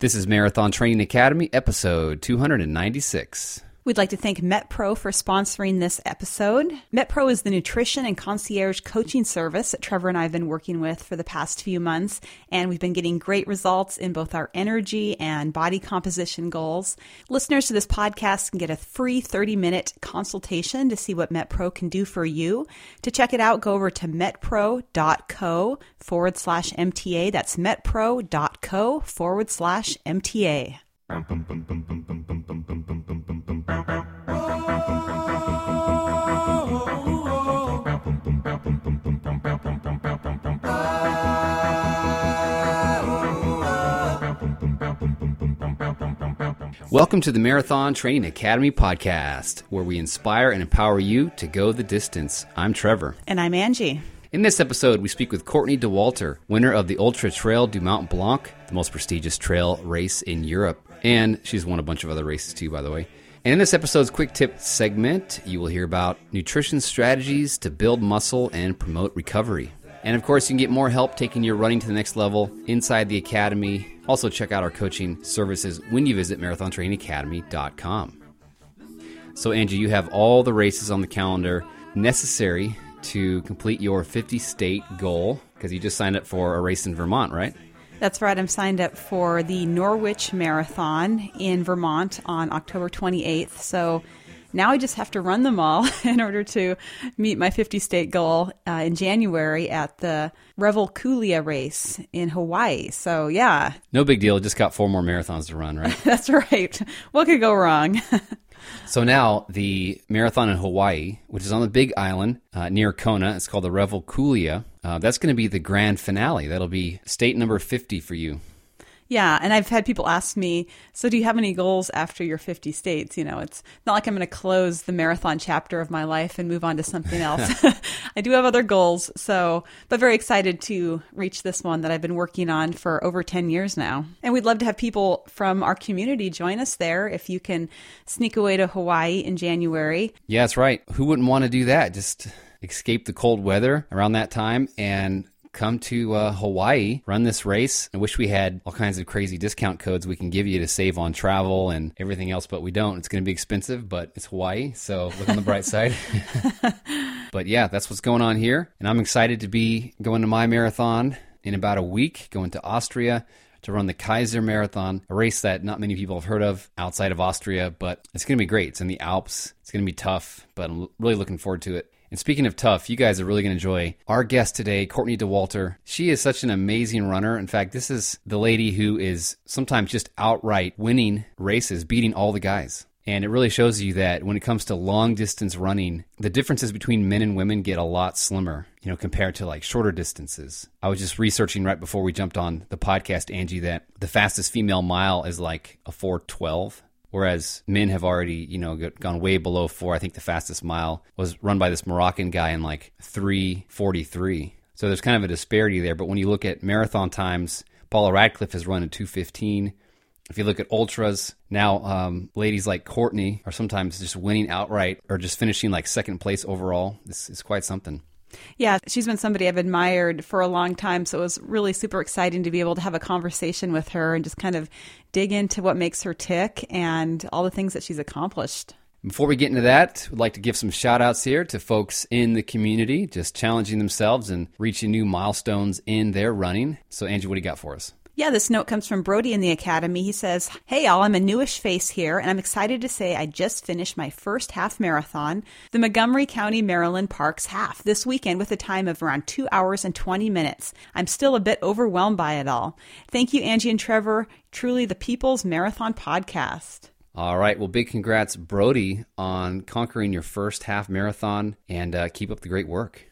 This is Marathon Training Academy, episode 296. We'd like to thank MetPro for sponsoring this episode. MetPro is the nutrition and concierge coaching service that Trevor and I have been working with for the past few months, and we've been getting great results in both our energy and body composition goals. Listeners to this podcast can get a free 30 minute consultation to see what MetPro can do for you. To check it out, go over to metpro.co forward slash MTA. That's metpro.co forward slash MTA. Welcome to the Marathon Training Academy podcast, where we inspire and empower you to go the distance. I'm Trevor. And I'm Angie. In this episode, we speak with Courtney Dauwalter, winner of the Ultra Trail du Mont Blanc, the most prestigious trail race in Europe. And she's won a bunch of other races too, by the way. And in this episode's quick tip segment, you will hear about nutrition strategies to build muscle and promote recovery. And of course, you can get more help taking your running to the next level inside the Academy. Also, check out our coaching services when you visit marathontrainingacademy.com. So, Angie, you have all the races on the calendar necessary to complete your 50 state goal because you just signed up for a race in Vermont, right? That's right. I'm signed up for the Norwich Marathon in Vermont on October 28th. So now I just have to run them all in order to meet my 50 state goal uh, in January at the Revel Kulia race in Hawaii. So, yeah. No big deal. Just got four more marathons to run, right? That's right. What could go wrong? so now the marathon in Hawaii, which is on the Big Island uh, near Kona, it's called the Revel Kulia. Uh, that's going to be the grand finale. That'll be state number 50 for you. Yeah, and I've had people ask me, so do you have any goals after your 50 states? You know, it's not like I'm going to close the marathon chapter of my life and move on to something else. I do have other goals, so, but very excited to reach this one that I've been working on for over 10 years now. And we'd love to have people from our community join us there if you can sneak away to Hawaii in January. Yeah, that's right. Who wouldn't want to do that? Just escape the cold weather around that time and come to uh, Hawaii, run this race. I wish we had all kinds of crazy discount codes we can give you to save on travel and everything else, but we don't. It's going to be expensive, but it's Hawaii, so look on the bright side. but yeah, that's what's going on here. And I'm excited to be going to my marathon in about a week, going to Austria to run the Kaiser Marathon, a race that not many people have heard of outside of Austria, but it's going to be great. It's in the Alps. It's going to be tough, but I'm really looking forward to it. And speaking of tough, you guys are really going to enjoy our guest today, Courtney Dauwalter. She is such an amazing runner. In fact, this is the lady who is sometimes just outright winning races, beating all the guys. And it really shows you that when it comes to long distance running, the differences between men and women get a lot slimmer, you know, compared to like shorter distances. I was just researching right before we jumped on the podcast, Angie, that the fastest female mile is like a 412 whereas men have already you know gone way below four. I think the fastest mile was run by this Moroccan guy in like three forty three. So there's kind of a disparity there. But when you look at marathon times, Paula Radcliffe has run in two fifteen. If you look at ultras now, um, ladies like Courtney are sometimes just winning outright or just finishing like second place overall. This is quite something. Yeah, she's been somebody I've admired for a long time. So it was really super exciting to be able to have a conversation with her and just kind of dig into what makes her tick and all the things that she's accomplished. Before we get into that, we'd like to give some shout outs here to folks in the community just challenging themselves and reaching new milestones in their running. So, Angie, what do you got for us? Yeah, this note comes from Brody in the Academy. He says, Hey, all, I'm a newish face here, and I'm excited to say I just finished my first half marathon, the Montgomery County, Maryland Parks half, this weekend with a time of around two hours and 20 minutes. I'm still a bit overwhelmed by it all. Thank you, Angie and Trevor. Truly the People's Marathon Podcast. All right. Well, big congrats, Brody, on conquering your first half marathon, and uh, keep up the great work.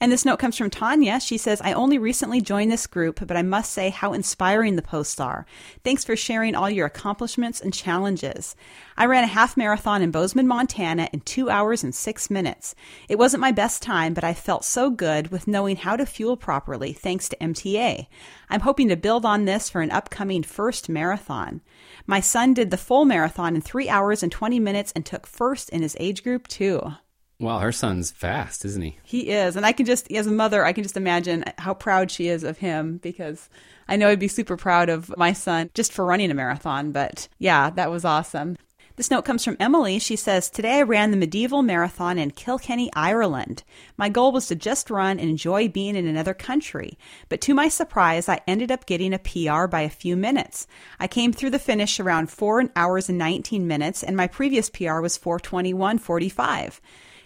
And this note comes from Tanya. She says, I only recently joined this group, but I must say how inspiring the posts are. Thanks for sharing all your accomplishments and challenges. I ran a half marathon in Bozeman, Montana in two hours and six minutes. It wasn't my best time, but I felt so good with knowing how to fuel properly thanks to MTA. I'm hoping to build on this for an upcoming first marathon. My son did the full marathon in three hours and 20 minutes and took first in his age group too. Wow, her son's fast, isn't he? He is. And I can just, as a mother, I can just imagine how proud she is of him because I know I'd be super proud of my son just for running a marathon. But yeah, that was awesome. This note comes from Emily. She says, Today I ran the medieval marathon in Kilkenny, Ireland. My goal was to just run and enjoy being in another country. But to my surprise, I ended up getting a PR by a few minutes. I came through the finish around 4 hours and 19 minutes, and my previous PR was 421.45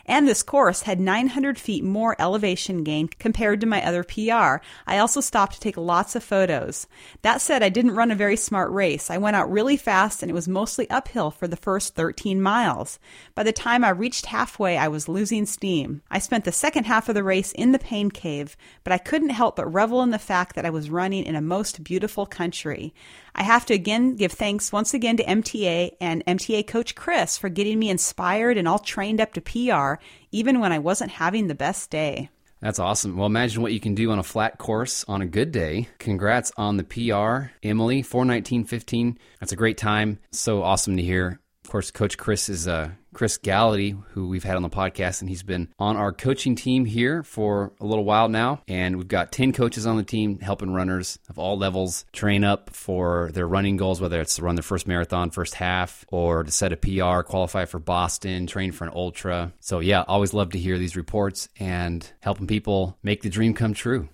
and this course had 900 feet more elevation gain compared to my other PR. I also stopped to take lots of photos. That said, I didn't run a very smart race. I went out really fast and it was mostly uphill for the first 13 miles. By the time I reached halfway, I was losing steam. I spent the second half of the race in the pain cave, but I couldn't help but revel in the fact that I was running in a most beautiful country. I have to again give thanks once again to MTA and MTA coach Chris for getting me inspired and all trained up to PR, even when I wasn't having the best day. That's awesome. Well, imagine what you can do on a flat course on a good day. Congrats on the PR, Emily, 419.15. That's a great time. So awesome to hear. Of course, Coach Chris is uh, Chris Gallaty, who we've had on the podcast, and he's been on our coaching team here for a little while now. And we've got 10 coaches on the team helping runners of all levels train up for their running goals, whether it's to run their first marathon, first half, or to set a PR, qualify for Boston, train for an ultra. So, yeah, always love to hear these reports and helping people make the dream come true.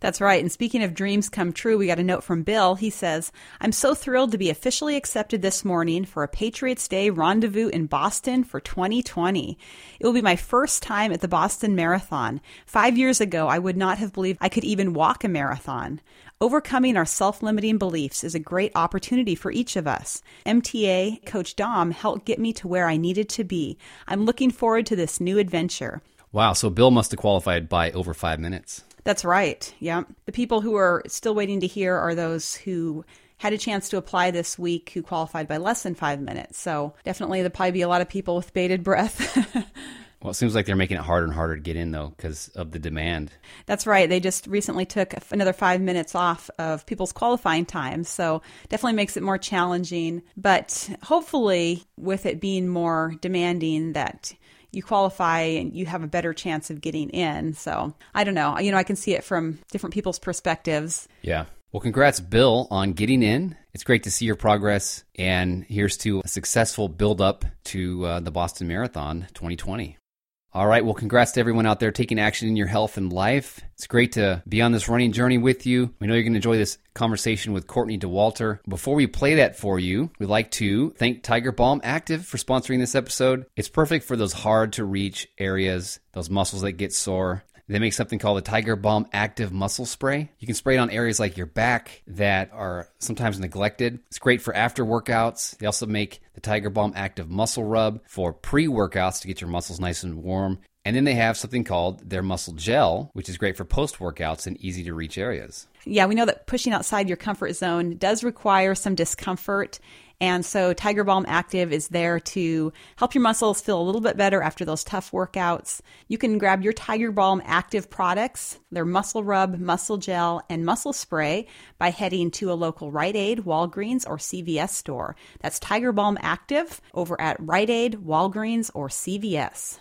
That's right. And speaking of dreams come true, we got a note from Bill. He says, I'm so thrilled to be officially accepted this morning for a Patriots Day rendezvous in Boston for 2020. It will be my first time at the Boston Marathon. Five years ago, I would not have believed I could even walk a marathon. Overcoming our self limiting beliefs is a great opportunity for each of us. MTA Coach Dom helped get me to where I needed to be. I'm looking forward to this new adventure. Wow, so Bill must have qualified by over five minutes. That's right. Yeah. The people who are still waiting to hear are those who had a chance to apply this week who qualified by less than five minutes. So definitely there'll probably be a lot of people with bated breath. well, it seems like they're making it harder and harder to get in, though, because of the demand. That's right. They just recently took another five minutes off of people's qualifying time. So definitely makes it more challenging. But hopefully, with it being more demanding, that you qualify and you have a better chance of getting in. So I don't know. You know, I can see it from different people's perspectives. Yeah. Well, congrats, Bill, on getting in. It's great to see your progress. And here's to a successful build up to uh, the Boston Marathon 2020. All right. Well, congrats to everyone out there taking action in your health and life. It's great to be on this running journey with you. We know you're going to enjoy this conversation with Courtney Dauwalter. Before we play that for you, we'd like to thank Tiger Balm Active for sponsoring this episode. It's perfect for those hard to reach areas, those muscles that get sore. They make something called the Tiger Balm Active Muscle Spray. You can spray it on areas like your back that are sometimes neglected. It's great for after workouts. They also make the Tiger Balm Active Muscle Rub for pre workouts to get your muscles nice and warm. And then they have something called their muscle gel, which is great for post workouts in easy to reach areas. Yeah, we know that pushing outside your comfort zone does require some discomfort. And so Tiger Balm Active is there to help your muscles feel a little bit better after those tough workouts. You can grab your Tiger Balm Active products, their muscle rub, muscle gel, and muscle spray by heading to a local Rite Aid, Walgreens, or CVS store. That's Tiger Balm Active over at Rite Aid, Walgreens, or CVS.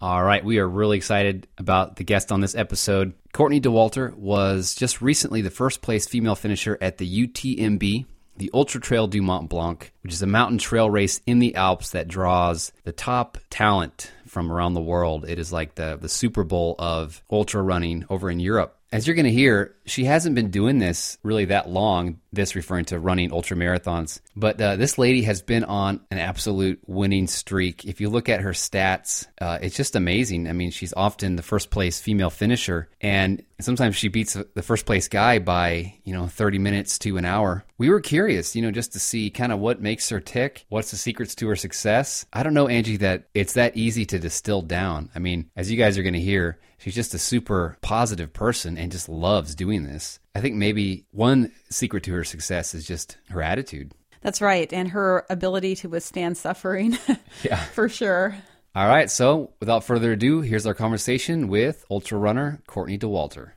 All right, we are really excited about the guest on this episode. Courtney Dauwalter was just recently the first place female finisher at the UTMB the Ultra Trail du Mont Blanc, which is a mountain trail race in the Alps that draws the top talent from around the world. It is like the, the Super Bowl of ultra running over in Europe. As you're going to hear, she hasn't been doing this really that long, this referring to running ultra marathons. But uh, this lady has been on an absolute winning streak. If you look at her stats, uh, it's just amazing. I mean, she's often the first place female finisher, and sometimes she beats the first place guy by, you know, 30 minutes to an hour. We were curious, you know, just to see kind of what makes her tick, what's the secrets to her success. I don't know, Angie, that it's that easy to distill down. I mean, as you guys are going to hear, she's just a super positive person and just loves doing this. I think maybe one secret to her success is just her attitude. That's right. And her ability to withstand suffering. yeah. For sure. All right. So without further ado, here's our conversation with ultra runner Courtney Dauwalter.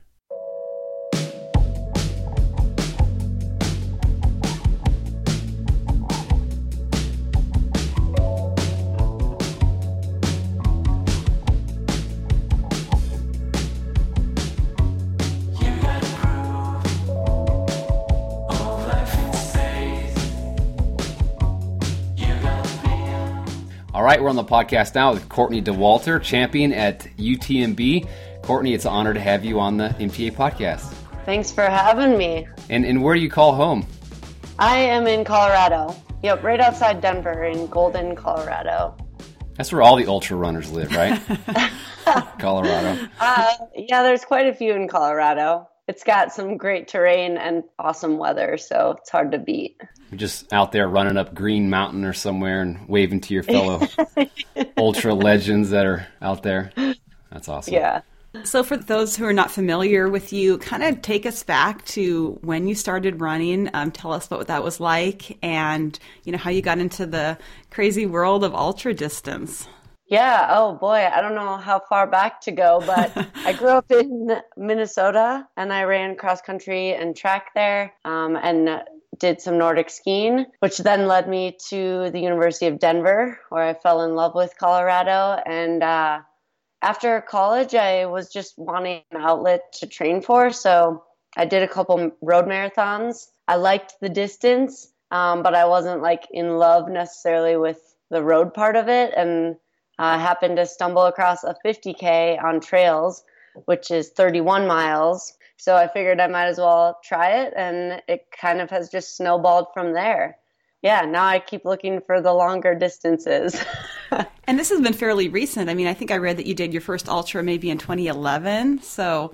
Right, we're on the podcast now with Courtney Dauwalter, champion at UTMB. Courtney, it's an honor to have you on the MTA podcast. Thanks for having me. And, and where do you call home? I am in Colorado. Yep, right outside Denver in Golden, Colorado. That's where all the ultra runners live, right? Colorado. Uh, yeah, there's quite a few in Colorado. It's got some great terrain and awesome weather, so it's hard to beat. You're just out there running up Green Mountain or somewhere and waving to your fellow ultra legends that are out there. That's awesome. Yeah. So, for those who are not familiar with you, kind of take us back to when you started running. Um, tell us what that was like, and you know how you got into the crazy world of ultra distance. Yeah. Oh boy, I don't know how far back to go, but I grew up in Minnesota, and I ran cross country and track there, um, and did some Nordic skiing, which then led me to the University of Denver, where I fell in love with Colorado and. Uh, after college, I was just wanting an outlet to train for. So I did a couple road marathons. I liked the distance, um, but I wasn't like in love necessarily with the road part of it. And I happened to stumble across a 50K on trails, which is 31 miles. So I figured I might as well try it. And it kind of has just snowballed from there yeah, now I keep looking for the longer distances. and this has been fairly recent. I mean, I think I read that you did your first ultra maybe in 2011. So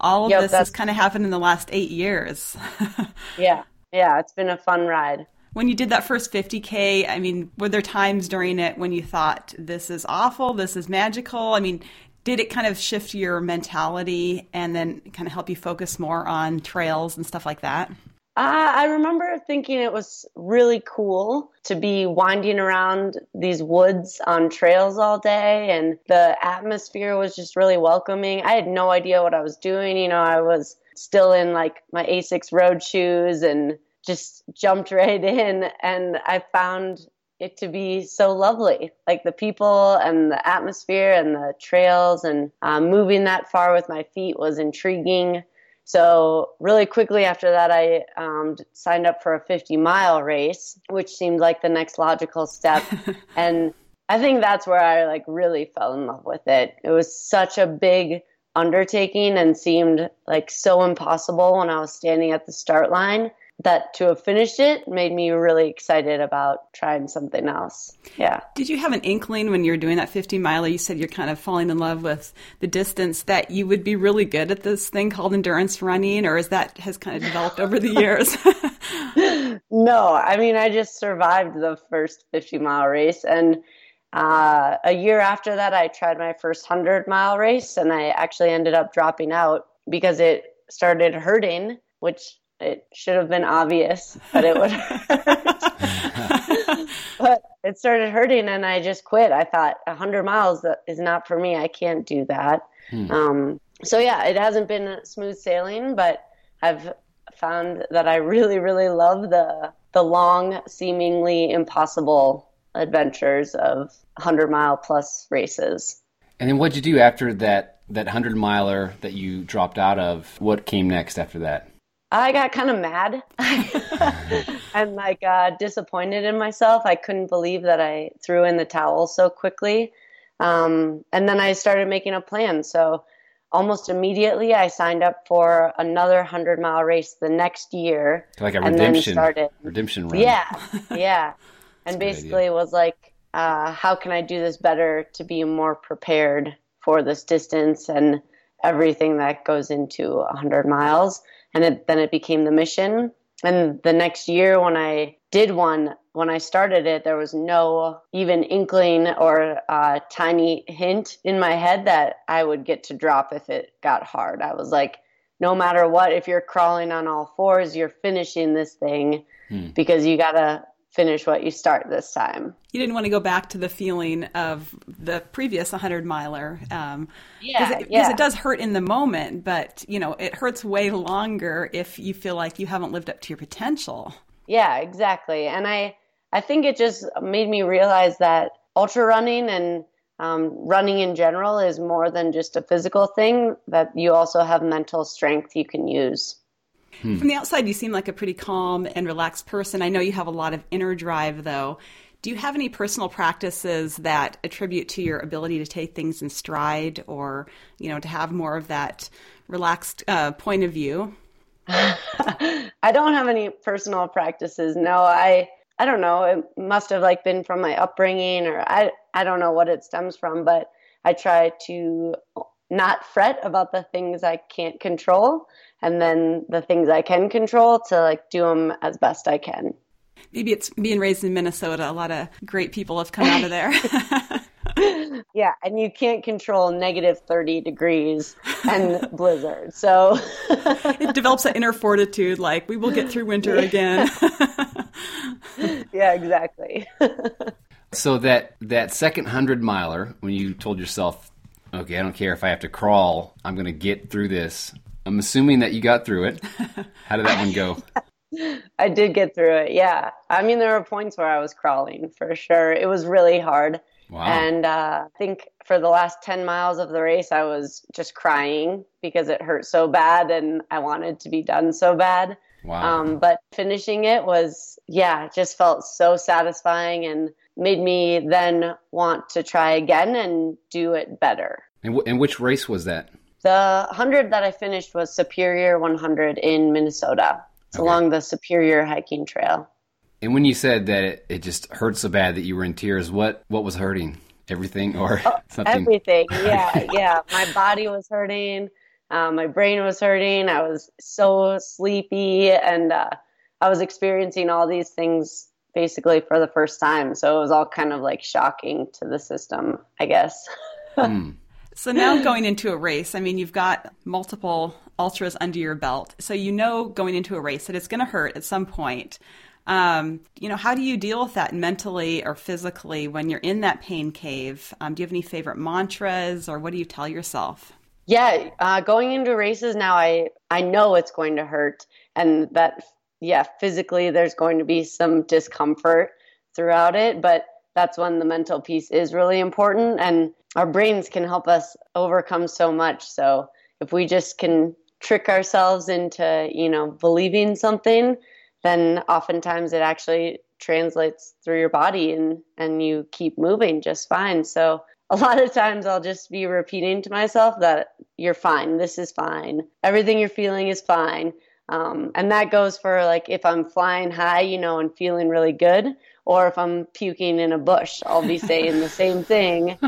all of yep, this has kind of happened in the last eight years. yeah, yeah, it's been a fun ride. When you did that first 50K, I mean, were there times during it when you thought, this is awful, this is magical? I mean, did it kind of shift your mentality and then kind of help you focus more on trails and stuff like that? Uh, I remember thinking it was really cool to be winding around these woods on trails all day, and the atmosphere was just really welcoming. I had no idea what I was doing. You know, I was still in like my Asics road shoes and just jumped right in, and I found it to be so lovely. Like the people and the atmosphere and the trails, and um, moving that far with my feet was intriguing. So, really quickly after that, I um, signed up for a 50 mile race, which seemed like the next logical step. and I think that's where I like really fell in love with it. It was such a big undertaking and seemed like so impossible when I was standing at the start line that to have finished it made me really excited about trying something else. Yeah. Did you have an inkling when you were doing that 50 miler? You said you're kind of falling in love with the distance that you would be really good at this thing called endurance running, or is that has kind of developed over the years? no, I mean, I just survived the first 50 mile race. And uh, a year after that, I tried my first 100 mile race, and I actually ended up dropping out because it started hurting, which it should have been obvious that it would hurt. but it started hurting and I just quit. I thought 100 miles is not for me. I can't do that. Hmm. Um, so, yeah, it hasn't been smooth sailing, but I've found that I really, really love the, the long, seemingly impossible adventures of 100 mile plus races. And then what'd you do after that, that 100 miler that you dropped out of? What came next after that? I got kind of mad and like uh, disappointed in myself. I couldn't believe that I threw in the towel so quickly. Um, and then I started making a plan. So almost immediately, I signed up for another hundred mile race the next year. Like a redemption, started, redemption run. Yeah, yeah. and basically was like, uh, how can I do this better to be more prepared for this distance and everything that goes into a hundred miles? And it, then it became the mission. And the next year, when I did one, when I started it, there was no even inkling or a tiny hint in my head that I would get to drop if it got hard. I was like, no matter what, if you're crawling on all fours, you're finishing this thing hmm. because you got to finish what you start this time. You didn't want to go back to the feeling of the previous 100 miler. Um, yeah, because it, yeah. it, does hurt in the moment, but you know it hurts way longer if you feel like you haven't lived up to your potential. Yeah, exactly. And I I think it just made me realize that ultra running and um, running in general is more than just a physical thing. That you also have mental strength you can use. Hmm. From the outside, you seem like a pretty calm and relaxed person. I know you have a lot of inner drive, though. Do you have any personal practices that attribute to your ability to take things in stride or, you know, to have more of that relaxed uh, point of view? I don't have any personal practices. No, I I don't know. It must have like been from my upbringing or I I don't know what it stems from, but I try to not fret about the things I can't control and then the things I can control to like do them as best I can. Maybe it's being raised in Minnesota. A lot of great people have come out of there. yeah, and you can't control negative 30 degrees and blizzard. So it develops that inner fortitude like we will get through winter again. yeah, exactly. so that that second 100 miler when you told yourself, "Okay, I don't care if I have to crawl. I'm going to get through this." I'm assuming that you got through it. How did that one go? I did get through it. Yeah. I mean, there were points where I was crawling for sure. It was really hard. Wow. And uh, I think for the last 10 miles of the race, I was just crying because it hurt so bad and I wanted to be done so bad. Wow. Um, but finishing it was, yeah, just felt so satisfying and made me then want to try again and do it better. And, w- and which race was that? The 100 that I finished was Superior 100 in Minnesota. It's okay. along the Superior hiking trail. And when you said that it, it just hurt so bad that you were in tears, what what was hurting? Everything or oh, something? Everything. Yeah, yeah. My body was hurting. Um, my brain was hurting. I was so sleepy, and uh, I was experiencing all these things basically for the first time. So it was all kind of like shocking to the system, I guess. mm. So now going into a race, I mean, you've got multiple ultras under your belt. So you know going into a race that it's going to hurt at some point. Um, you know, how do you deal with that mentally or physically when you're in that pain cave? Um, do you have any favorite mantras or what do you tell yourself? Yeah, uh, going into races now, I I know it's going to hurt, and that yeah, physically there's going to be some discomfort throughout it, but that's when the mental piece is really important, and our brains can help us overcome so much. So if we just can trick ourselves into you know believing something then oftentimes it actually translates through your body and and you keep moving just fine so a lot of times I'll just be repeating to myself that you're fine, this is fine, everything you're feeling is fine. Um, and that goes for like if I'm flying high, you know, and feeling really good, or if I'm puking in a bush, I'll be saying the same thing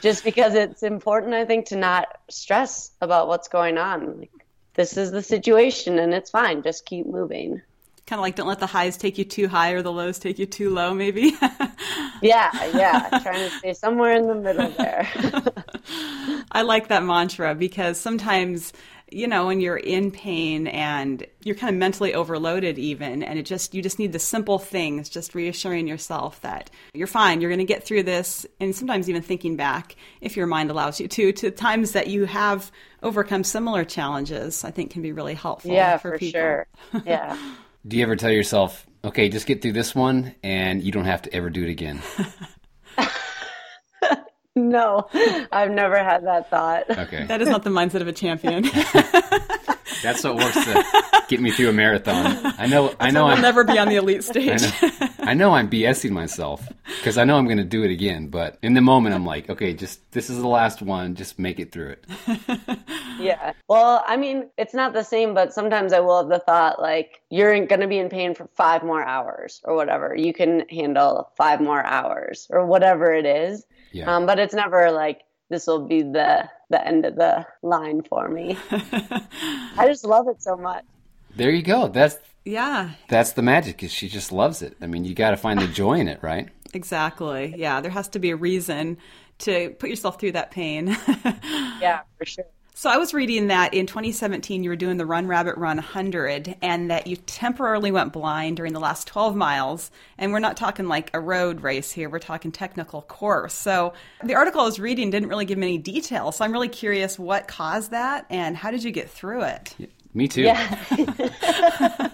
just because it's important, I think, to not stress about what's going on. Like, this is the situation and it's fine. Just keep moving. Kind of like don't let the highs take you too high or the lows take you too low, maybe. yeah, yeah. Trying to stay somewhere in the middle there. I like that mantra because sometimes you know when you're in pain and you're kind of mentally overloaded even and it just you just need the simple things just reassuring yourself that you're fine you're going to get through this and sometimes even thinking back if your mind allows you to to times that you have overcome similar challenges i think can be really helpful yeah for, for people. sure. Yeah. Do you ever tell yourself okay just get through this one and you don't have to ever do it again no, I've never had that thought. Okay. That is not the mindset of a champion. That's what works to get me through a marathon. I know. That's I know. I'll never be on the elite stage. I know, I know I'm BSing myself because I know I'm going to do it again. But in the moment, I'm like, okay, just this is the last one. Just make it through it. yeah. Well, I mean, it's not the same, but sometimes I will have the thought like, you're going to be in pain for five more hours or whatever. You can handle five more hours or whatever it is. Yeah. Um, but it's never like this will be the the end of the line for me. I just love it so much. There you go. That's yeah. That's the magic. Is she just loves it. I mean, you got to find the joy in it, right? Exactly. Yeah, there has to be a reason to put yourself through that pain. yeah, for sure. So I was reading that in 2017 you were doing the Run Rabbit Run 100 and that you temporarily went blind during the last 12 miles. And we're not talking like a road race here, we're talking technical course. So the article I was reading didn't really give me any details. So I'm really curious what caused that and how did you get through it? Yeah, me too. Yeah.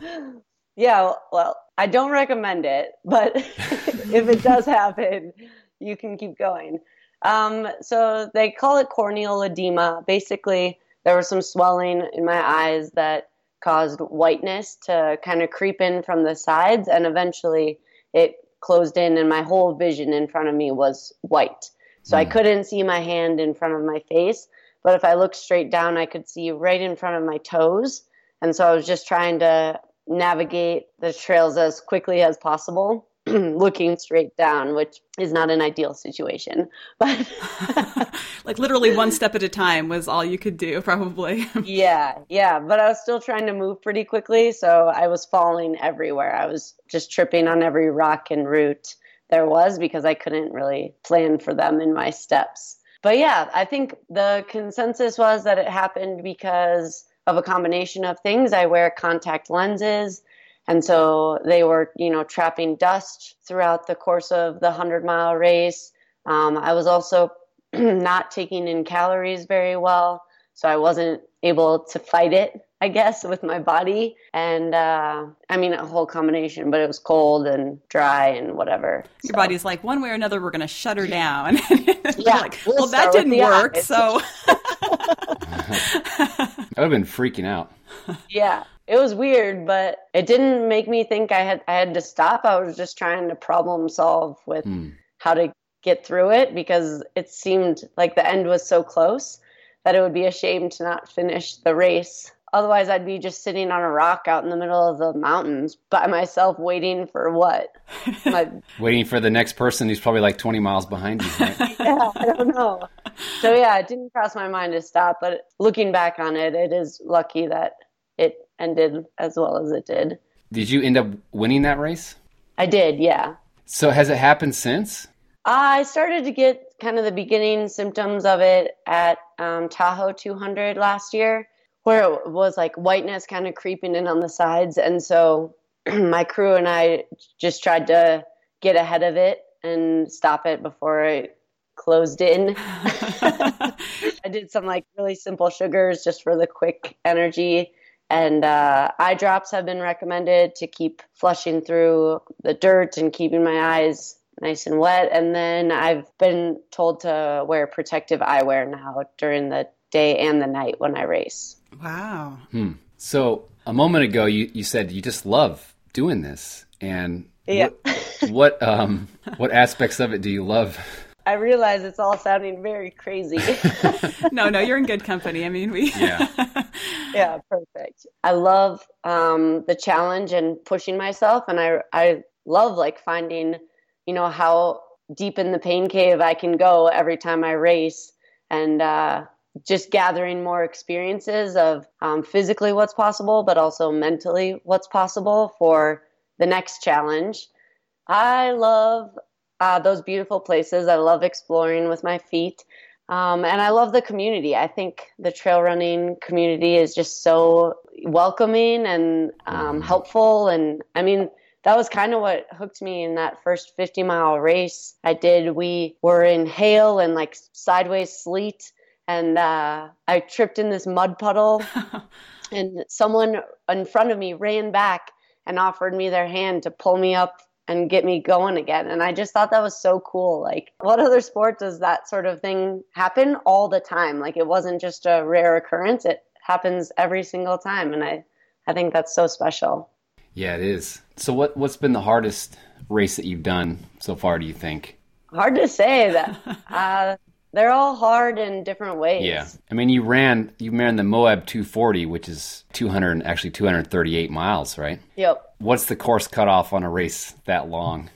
yeah, well, I don't recommend it, but if it does happen, you can keep going. Um, so they call it corneal edema. Basically, there was some swelling in my eyes that caused whiteness to kind of creep in from the sides, and eventually it closed in and my whole vision in front of me was white. So I couldn't see my hand in front of my face, but if I looked straight down, I could see right in front of my toes. And so I was just trying to navigate the trails as quickly as possible, looking straight down, which is not an ideal situation. But like literally one step at a time was all you could do, probably. yeah, yeah. But I was still trying to move pretty quickly. So I was falling everywhere. I was just tripping on every rock and root there was because I couldn't really plan for them in my steps. But yeah, I think the consensus was that it happened because of a combination of things. I wear contact lenses. And so they were, you know, trapping dust throughout the course of the 100 mile race. Um, I was also not taking in calories very well. So I wasn't able to fight it, I guess, with my body. And uh, I mean, a whole combination, but it was cold and dry and whatever. Your so. body's like, one way or another, we're going to shut her down. yeah. like, well, that didn't work. Eyes. So I would have been freaking out. Yeah. It was weird, but it didn't make me think I had I had to stop. I was just trying to problem solve with mm. how to get through it because it seemed like the end was so close that it would be a shame to not finish the race. Otherwise, I'd be just sitting on a rock out in the middle of the mountains by myself, waiting for what? My... waiting for the next person who's probably like 20 miles behind you. Right? yeah, I don't know. So, yeah, it didn't cross my mind to stop, but looking back on it, it is lucky that it ended as well as it did. Did you end up winning that race? I did, yeah. So, has it happened since? I started to get kind of the beginning symptoms of it at um, Tahoe 200 last year, where it was like whiteness kind of creeping in on the sides. And so my crew and I just tried to get ahead of it and stop it before it closed in. I did some like really simple sugars just for the quick energy. And uh, eye drops have been recommended to keep flushing through the dirt and keeping my eyes nice and wet. And then I've been told to wear protective eyewear now during the day and the night when I race. Wow. Hmm. So a moment ago, you, you said you just love doing this. And yeah. what, what, um, what aspects of it do you love? I realize it's all sounding very crazy. no, no, you're in good company. I mean, we. Yeah. yeah, perfect. I love um, the challenge and pushing myself, and I I love like finding you know how deep in the pain cave I can go every time I race, and uh, just gathering more experiences of um, physically what's possible, but also mentally what's possible for the next challenge. I love uh, those beautiful places. I love exploring with my feet. Um, and I love the community. I think the trail running community is just so welcoming and um, mm-hmm. helpful. And I mean, that was kind of what hooked me in that first 50 mile race I did. We were in hail and like sideways sleet, and uh, I tripped in this mud puddle, and someone in front of me ran back and offered me their hand to pull me up and get me going again. And I just thought that was so cool. Like, what other sport does that sort of thing happen all the time? Like, it wasn't just a rare occurrence, it happens every single time. And I, I think that's so special. Yeah, it is. So what what's been the hardest race that you've done so far? Do you think? Hard to say. That uh, they're all hard in different ways. Yeah, I mean, you ran you ran the Moab 240, which is 200 actually 238 miles, right? Yep. What's the course cutoff on a race that long?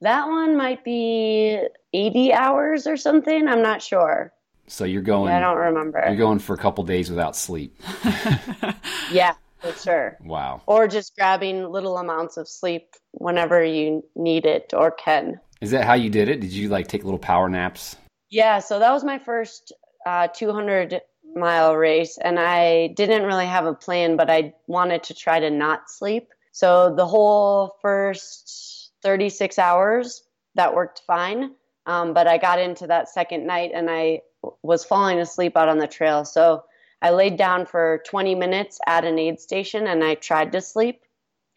That one might be 80 hours or something. I'm not sure. So you're going. I don't remember. You're going for a couple days without sleep. yeah, for sure. Wow. Or just grabbing little amounts of sleep whenever you need it or can. Is that how you did it? Did you like take little power naps? Yeah, so that was my first uh, 200 mile race, and I didn't really have a plan, but I wanted to try to not sleep. So the whole first 36 hours, that worked fine. Um, but I got into that second night and I was falling asleep out on the trail. So I laid down for 20 minutes at an aid station and I tried to sleep,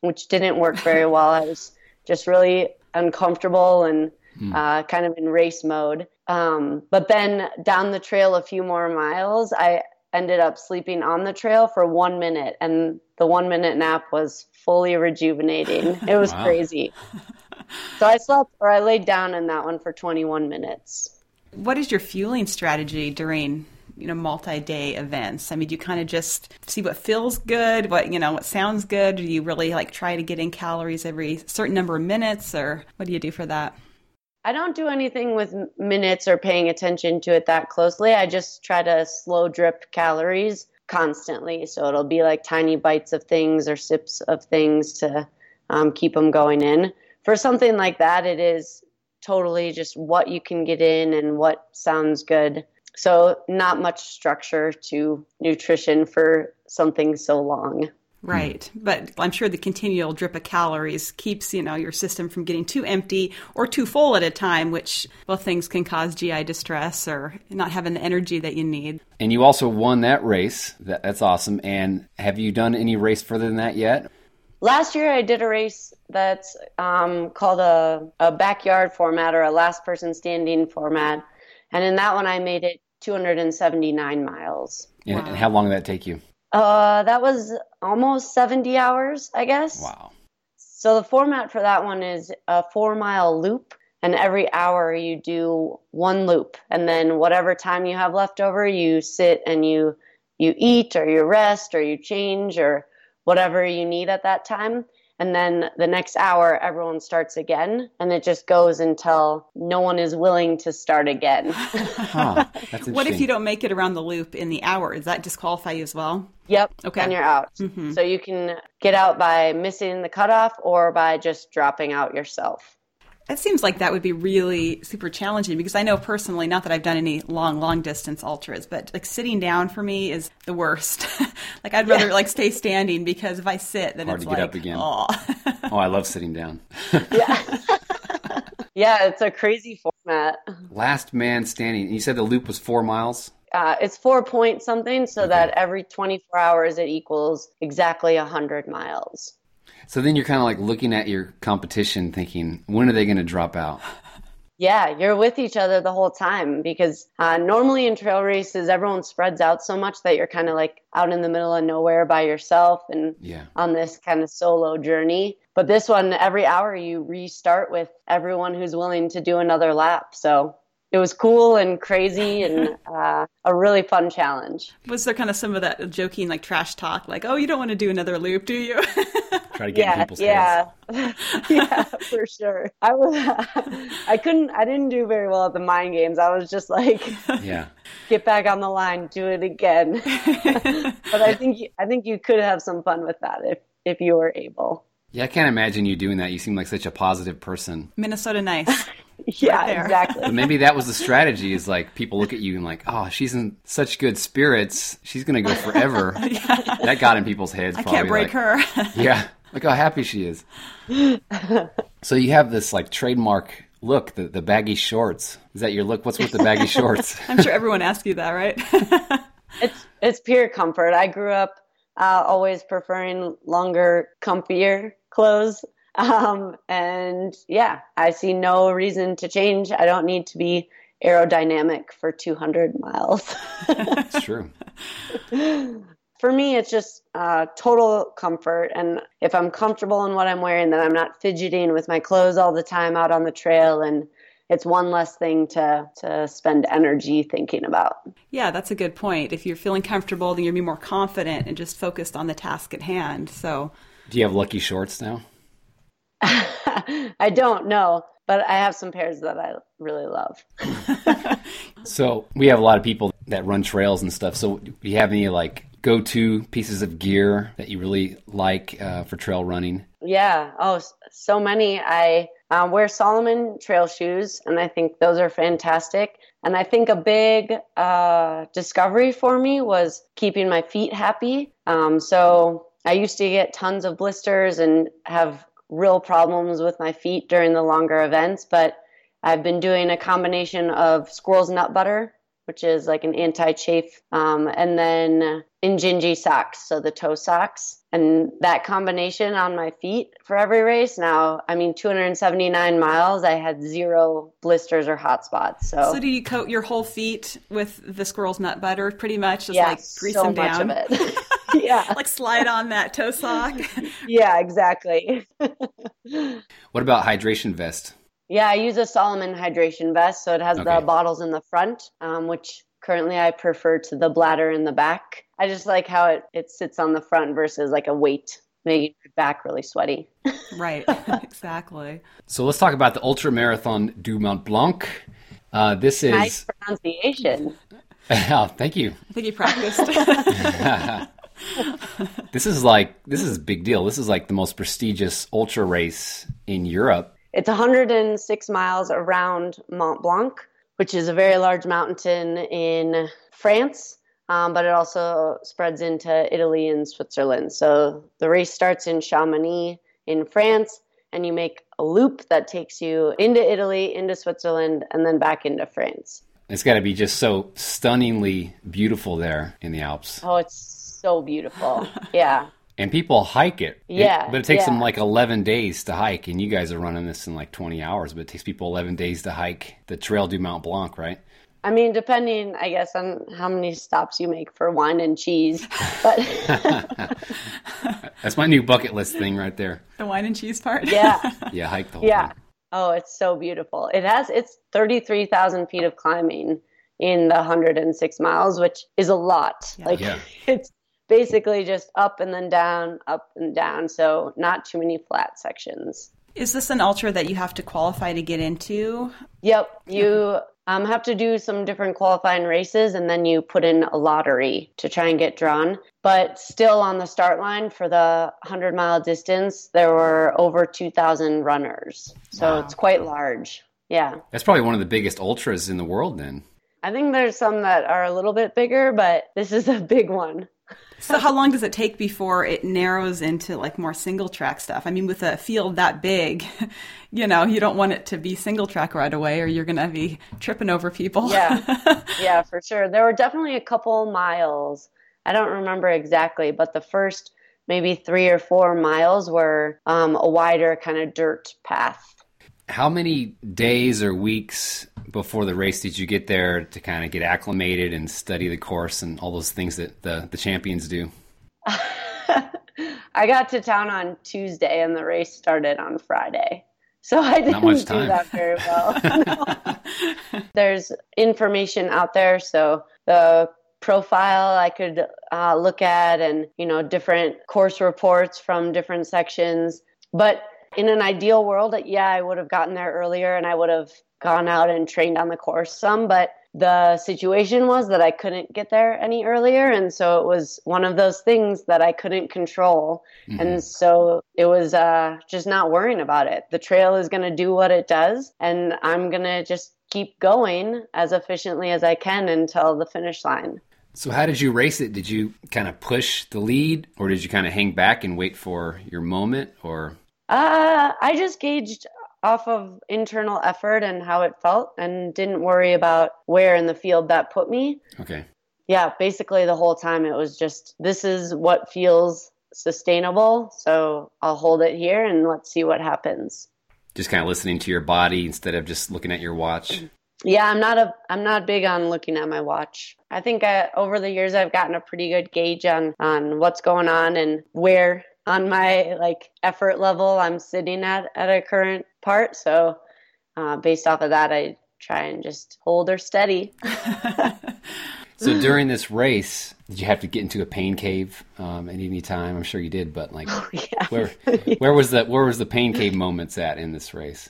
which didn't work very well. I was just really uncomfortable and hmm. uh, kind of in race mode. Um, but then down the trail a few more miles, I ended up sleeping on the trail for one minute, and the one minute nap was fully rejuvenating. It was crazy. so I slept or I laid down in that one for 21 minutes. What is your fueling strategy during you know multi-day events i mean do you kind of just see what feels good what you know what sounds good do you really like try to get in calories every certain number of minutes or what do you do for that I don't do anything with minutes or paying attention to it that closely. I just try to slow drip calories constantly. So it'll be like tiny bites of things or sips of things to um, keep them going in. For something like that, it is totally just what you can get in and what sounds good. So, not much structure to nutrition for something so long. Right. But I'm sure the continual drip of calories keeps, you know, your system from getting too empty or too full at a time, which both things can cause GI distress or not having the energy that you need. And you also won that race. That, that's awesome. And have you done any race further than that yet? Last year, I did a race that's um, called a, a backyard format or a last person standing format. And in that one, I made it 279 miles. And, wow. and how long did that take you? Uh, that was almost 70 hours, I guess. Wow. So the format for that one is a four mile loop, and every hour you do one loop, and then whatever time you have left over, you sit and you you eat or you rest or you change or whatever you need at that time and then the next hour everyone starts again and it just goes until no one is willing to start again. Huh, what if you don't make it around the loop in the hour? Does that disqualify you as well? Yep okay. and you're out. Mm-hmm. so you can get out by missing the cutoff or by just dropping out yourself it seems like that would be really super challenging because I know personally, not that I've done any long, long distance ultras, but like sitting down for me is the worst. like I'd rather yeah. like stay standing because if I sit, then hard it's to get like, up again. Oh. oh, I love sitting down. yeah. yeah, it's a crazy format. Last man standing. You said the loop was four miles. Uh, it's four point something, so okay. that every 24 hours it equals exactly 100 miles. So then you're kind of like looking at your competition thinking, when are they going to drop out? Yeah, you're with each other the whole time because uh, normally in trail races, everyone spreads out so much that you're kind of like out in the middle of nowhere by yourself and yeah. on this kind of solo journey. But this one, every hour you restart with everyone who's willing to do another lap. So it was cool and crazy and uh, a really fun challenge. Was there kind of some of that joking, like trash talk, like, "Oh, you don't want to do another loop, do you?" Try to get yeah, people's yeah, yeah, for sure. I was, I couldn't, I didn't do very well at the mind games. I was just like, yeah, get back on the line, do it again. but I think, I think you could have some fun with that if if you were able. Yeah, I can't imagine you doing that. You seem like such a positive person. Minnesota nice. yeah, right exactly. But maybe that was the strategy is like people look at you and like, oh, she's in such good spirits. She's going to go forever. yeah. That got in people's heads. I can't break like, her. yeah. Look how happy she is. so you have this like trademark look, the, the baggy shorts. Is that your look? What's with the baggy shorts? I'm sure everyone asks you that, right? it's it's pure comfort. I grew up uh, always preferring longer, comfier clothes. Um, and yeah, I see no reason to change. I don't need to be aerodynamic for 200 miles. It's true. For me, it's just uh, total comfort. And if I'm comfortable in what I'm wearing, then I'm not fidgeting with my clothes all the time out on the trail. And it's one less thing to to spend energy thinking about. Yeah, that's a good point. If you're feeling comfortable, then you'll be more confident and just focused on the task at hand. So, do you have lucky shorts now? I don't know, but I have some pairs that I really love. so, we have a lot of people that run trails and stuff. So, do you have any like go-to pieces of gear that you really like uh, for trail running? Yeah. Oh, so many. I uh, wear Salomon trail shoes, and I think those are fantastic. And I think a big uh, discovery for me was keeping my feet happy. Um, so I used to get tons of blisters and have real problems with my feet during the longer events, but I've been doing a combination of squirrel's nut butter which is like an anti-chafe, um, and then in Injinji socks, so the toe socks, and that combination on my feet for every race. Now, I mean, 279 miles, I had zero blisters or hot spots. So, so do you coat your whole feet with the squirrel's nut butter, pretty much, just yes, like grease so them down? Much of it. yeah. like slide on that toe sock. yeah, exactly. what about hydration vest? Yeah, I use a Salomon hydration vest, so it has Okay. the bottles in the front, um, which currently I prefer to the bladder in the back. I just like how it, it sits on the front versus like a weight, making your back really sweaty. right, exactly. So let's talk about the Ultra Marathon du Mont Blanc. Uh, this is. Nice pronunciation. oh, thank you. I think you practiced. This is like this is a big deal. This is like the most prestigious ultra race in Europe. It's 106 miles around Mont Blanc, which is a very large mountain in France, um, but it also spreads into Italy and Switzerland. So the race starts in Chamonix in France, and you make a loop that takes you into Italy, into Switzerland, and then back into France. It's got to be just so stunningly beautiful there in the Alps. Oh, it's so beautiful. Yeah. And people hike it. It- Yeah, but it takes them like 11 days to hike. And you guys are running this in like 20 hours, but it takes people 11 days to hike the Trail du Mont Blanc, right? I mean, depending, I guess, on how many stops you make for wine and cheese. But That's my new bucket list thing right there. the wine and cheese part. yeah. Yeah, hike the whole Yeah. thing. Oh, it's so beautiful. It has it's 33,000 feet of climbing in the 106 miles, which is a lot. Like Yeah. it's basically just up and then down, up and down. So not too many flat sections. Is this an ultra that you have to qualify to get into? Yep, you um, have to do some different qualifying races, and then you put in a lottery to try and get drawn. But still, on the start line for the 100 mile distance, there were over 2,000 runners. So Wow. it's quite large. Yeah. That's probably one of the biggest ultras in the world then. I think there's some that are a little bit bigger, but this is a big one. So how long does it take before it narrows into like more single track stuff? I mean, with a field that big, you know, you don't want it to be single track right away or you're going to be tripping over people. Yeah. yeah, for sure. There were definitely a couple miles. I don't remember exactly, but the first maybe three or four miles were um, a wider kind of dirt path. How many days or weeks before the race did you get there to kind of get acclimated and study the course and all those things that the, the champions do? I got to town on Tuesday and the race started on Friday. So I didn't do that very well. No. There's information out there, so the profile I could uh, look at and, you know, different course reports from different sections. But in an ideal world, yeah, I would have gotten there earlier and I would have gone out and trained on the course some, but the situation was that I couldn't get there any earlier. And so it was one of those things that I couldn't control. And so it was uh, just not worrying about it. The trail is going to do what it does, and I'm going to just keep going as efficiently as I can until the finish line. So, how did you race it? Did you kind of push the lead, or did you kind of hang back and wait for your moment? Or Uh, I just gauged off of internal effort and how it felt and didn't worry about where in the field that put me. okay, Yeah, basically the whole time it was just this is what feels sustainable, so I'll hold it here and let's see what happens. just kind of listening to your body instead of just looking at your watch. Yeah, I'm not a I'm not big on looking at my watch. I think I, over the years I've gotten a pretty good gauge on on what's going on and where on my like effort level I'm sitting at at a current part. So uh, based off of that, I try and just hold her steady. So, during this race, did you have to get into a pain cave um, at any time? I'm sure you did, but like, yeah, where where was the where was the pain cave moments at in this race?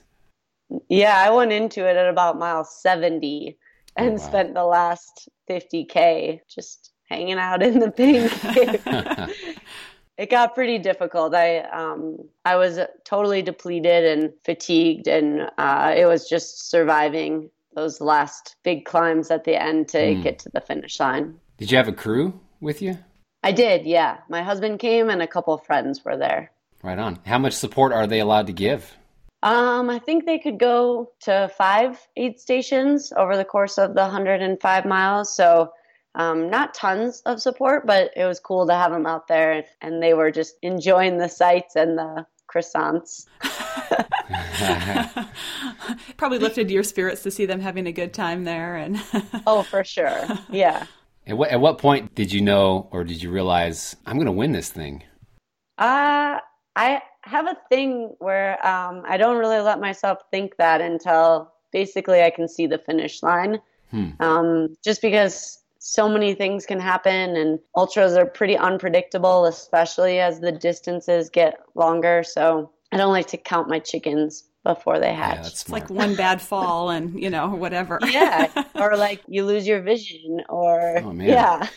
yeah. I went into it at about mile 70 and Oh, wow. spent the last 50k just hanging out in the pain cave. It got pretty difficult. I um I was totally depleted and fatigued, and uh, it was just surviving those last big climbs at the end to Hmm. get to the finish line. Did you have a crew with you? I did, yeah. My husband came, and a couple of friends were there. Right on. How much support are they allowed to give? Um, I think they could go to five aid stations over the course of the 105 miles. So, um, not tons of support, but it was cool to have them out there, and they were just enjoying the sights and the croissants. Probably lifted your spirits to see them having a good time there and Oh, for sure. Yeah. At what, at what point did you know or did you realize I'm going to win this thing? Uh, I have a thing where um, I don't really let myself think that until basically I can see the finish line. Hmm. Um, just because so many things can happen and ultras are pretty unpredictable, especially as the distances get longer. So I don't like to count my chickens before they hatch. Yeah, it's like one bad fall and, you know, whatever. yeah. Or like you lose your vision or, oh, yeah.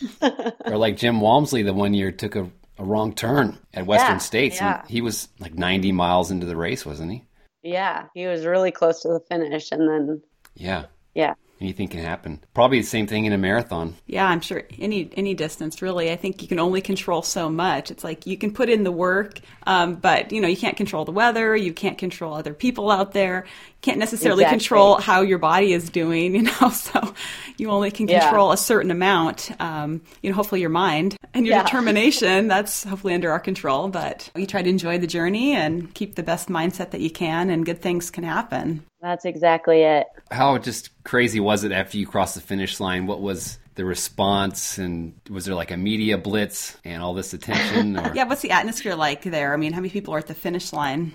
or like Jim Walmsley, the one year took a, a wrong turn at Western yeah, States. Yeah. And he was like 90 miles into the race, wasn't he? Yeah. He was really close to the finish. And then, yeah. Yeah anything can happen. Probably the same thing in a marathon. Yeah, I'm sure any any distance really. I think you can only control so much. It's like you can put in the work, um, but you know you can't control the weather. You can't control other people out there. You can't necessarily exactly. control how your body is doing. You know, so you only can control yeah. a certain amount. Um, you know, hopefully your mind and your yeah. determination. That's hopefully under our control. But you try to enjoy the journey and keep the best mindset that you can, and good things can happen. That's exactly it. How just crazy was it after you crossed the finish line? What was the response and was there like a media blitz and all this attention or... yeah what's the atmosphere like there i mean how many people are at the finish line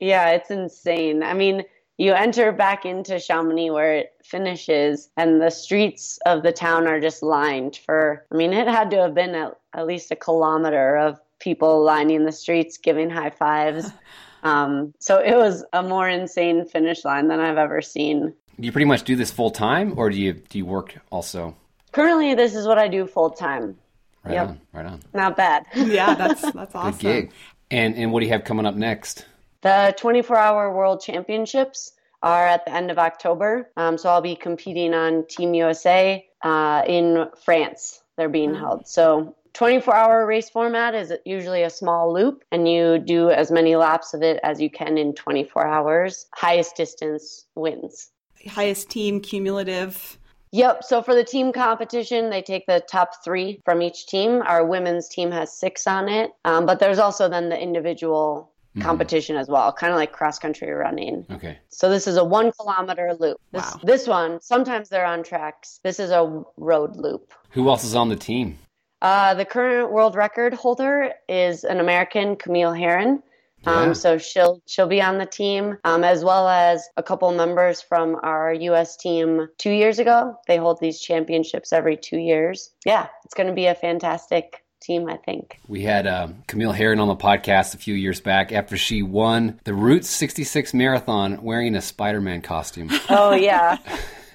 yeah it's insane i mean you enter back into chamonix where it finishes and the streets of the town are just lined for i mean it had to have been at, at least a kilometer of people lining the streets giving high fives Um, so it was a more insane finish line than I've ever seen. Do you pretty much do this full time, or do you do you work also? Currently, this is what I do full time. Right yep. on, right on. Not bad. yeah, that's that's awesome. Good gig. And and what do you have coming up next? The 24 hour World Championships are at the end of October. Um, so I'll be competing on Team USA uh, in France. They're being held. So 24 hour race format is usually a small loop and you do as many laps of it as you can in 24 hours. Highest distance wins. Highest team cumulative. Yep. So for the team competition, they take the top three from each team. Our women's team has six on it, um, but there's also then the individual mm-hmm. competition as well, kind of like cross country running. Okay. So this is a one kilometer loop. This, wow. this one, sometimes they're on tracks. This is a road loop. Who else is on the team? Uh, the current world record holder is an American, Camille Herron. Um, yeah. So she'll she'll be on the team, um, as well as a couple members from our U.S. team two years ago. They hold these championships every two years. Yeah, it's going to be a fantastic team, I think. We had um, Camille Herron on the podcast a few years back after she won the Route 66 marathon wearing a Spider-Man costume. Oh yeah.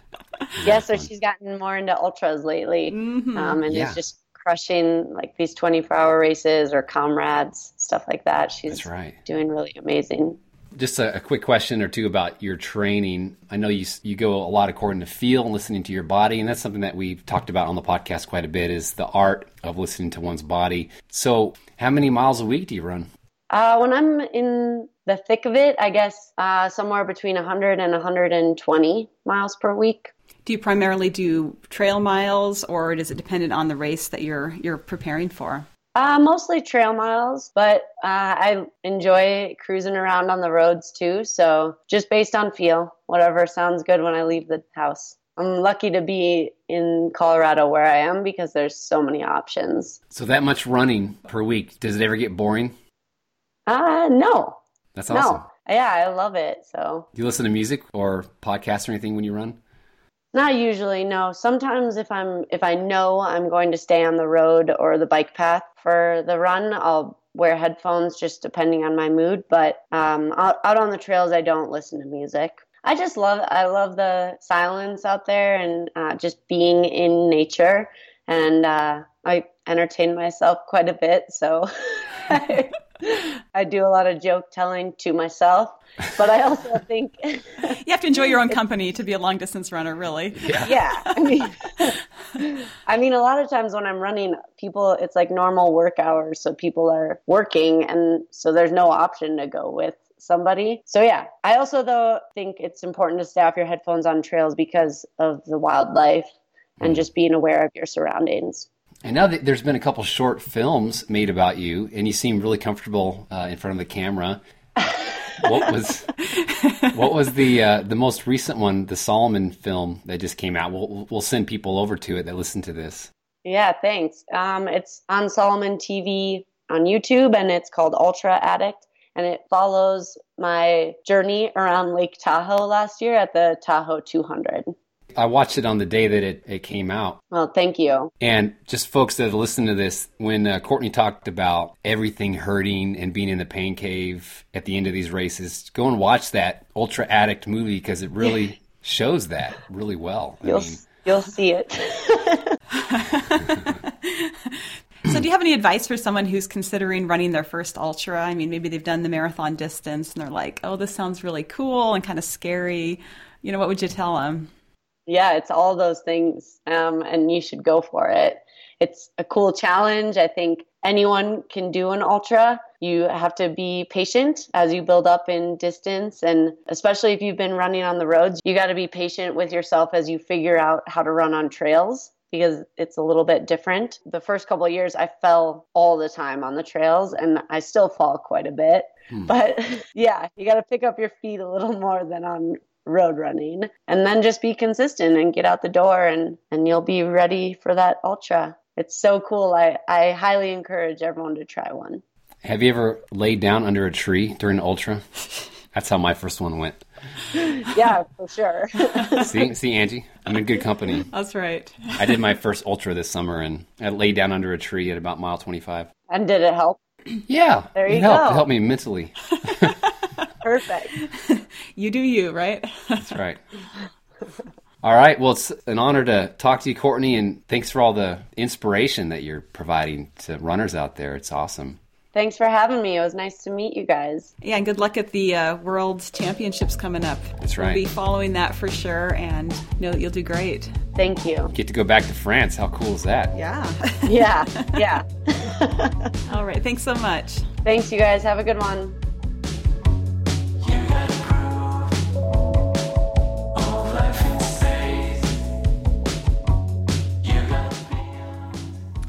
yeah, so she's gotten more into ultras lately, mm-hmm. um, and yeah. is just crushing like these 24 hour races or comrades, stuff like that. She's right. doing really amazing. Just a, a, quick question or two about your training. I know you you go a lot according to feel and listening to your body, and that's something that we've talked about on the podcast quite a bit. Is the art of listening to one's body. So, how many miles a week do you run? Uh, when I'm in the thick of it, I guess uh, somewhere between 100 and 120 miles per week do you primarily do trail miles or is it dependent on the race that you're you're preparing for? Uh, mostly trail miles, but uh, I enjoy cruising around on the roads too. So just based on feel, whatever sounds good when I leave the house. I'm lucky to be in Colorado where I am because there's so many options. So that much running per week, does it ever get boring? Uh, no. That's awesome. No. Yeah, I love it. So. Do you listen to music or podcasts or anything when you run? Not usually, no. Sometimes if I'm if I know I'm going to stay on the road or the bike path for the run, I'll wear headphones just depending on my mood. But um, out, out on the trails, I don't listen to music. I just love I love the silence out there and uh, just being in nature, and uh, I entertain myself quite a bit. So I do a lot of joke telling to myself but I also think you have to enjoy your own company to be a long distance runner, really. Yeah. yeah. I mean, I mean, a lot of times when I'm running, people, it's like normal work hours. So people are working. And so there's no option to go with somebody. So yeah, I also though think it's important to stay off your headphones on trails because of the wildlife and mm. just being aware of your surroundings. And now there's been a couple short films made about you, and you seem really comfortable uh, in front of the camera what was what was the uh, the most recent one, the Salomon film that just came out? We'll we'll send people over to it that listen to this. Yeah, thanks. Um, it's on Salomon TV on YouTube, and it's called Ultra Addict, and it follows my journey around Lake Tahoe last year at the Tahoe 200. I watched it on the day that it, it came out. Well, thank you. And just folks that listen to this, when uh, Courtney talked about everything hurting and being in the pain cave at the end of these races, go and watch that Ultra Addict movie because it really shows that really well. You'll, mean, you'll see it. So, do you have any advice for someone who's considering running their first ultra? I mean, maybe they've done the marathon distance and they're like, oh, this sounds really cool and kind of scary. You know, what would you tell them? Yeah, it's all those things, um, and you should go for it. It's a cool challenge. I think anyone can do an ultra. You have to be patient as you build up in distance. And especially if you've been running on the roads, you got to be patient with yourself as you figure out how to run on trails because it's a little bit different. The first couple of years, I fell all the time on the trails and I still fall quite a bit. Hmm. But yeah, you got to pick up your feet a little more than on road running and then just be consistent and get out the door and and you'll be ready for that ultra. It's so cool. I i highly encourage everyone to try one. Have you ever laid down under a tree during an ultra? That's how my first one went. Yeah for sure. See see angie i'm in good company. That's right. I did my first ultra this summer and i laid down under a tree at about mile 25 and did it help? Yeah there you it helped. go. It helped me mentally Perfect. you do you, right? That's right. All right. Well, it's an honor to talk to you, Courtney, and thanks for all the inspiration that you're providing to runners out there. It's awesome. Thanks for having me. It was nice to meet you guys. Yeah, and good luck at the uh, World Championships coming up. That's right. We'll be following that for sure, and know that you'll do great. Thank you. Get to go back to France. How cool is that? Yeah. yeah. Yeah. All right. Thanks so much. Thanks, you guys. Have a good one.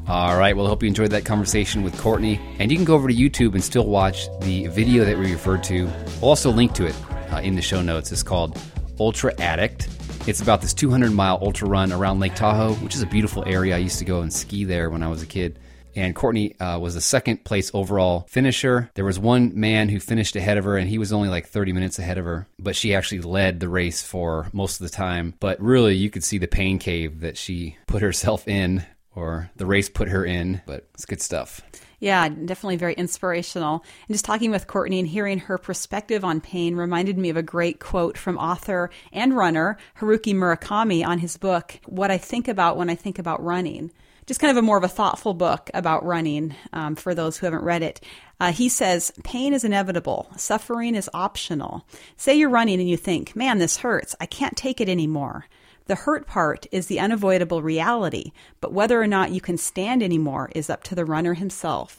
All right. Well, I hope you enjoyed that conversation with Courtney. And you can go over to YouTube and still watch the video that we referred to. Also link to it uh, in the show notes. It's called Ultra Addict. It's about this 200 mile ultra run around Lake Tahoe, which is a beautiful area. I used to go and ski there when I was a kid. And Courtney uh, was the second place overall finisher. There was one man who finished ahead of her, and he was only like 30 minutes ahead of her, but she actually led the race for most of the time. But really, you could see the pain cave that she put herself in or the race put her in, but it's good stuff. Yeah, definitely very inspirational. And just talking with Courtney and hearing her perspective on pain reminded me of a great quote from author and runner Haruki Murakami on his book, What I Think About When I Think About Running. Just kind of a more of a thoughtful book about running um, for those who haven't read it. Uh, he says, Pain is inevitable. Suffering is optional. Say you're running and you think, man, this hurts. I can't take it anymore. The hurt part is the unavoidable reality, but whether or not you can stand anymore is up to the runner himself.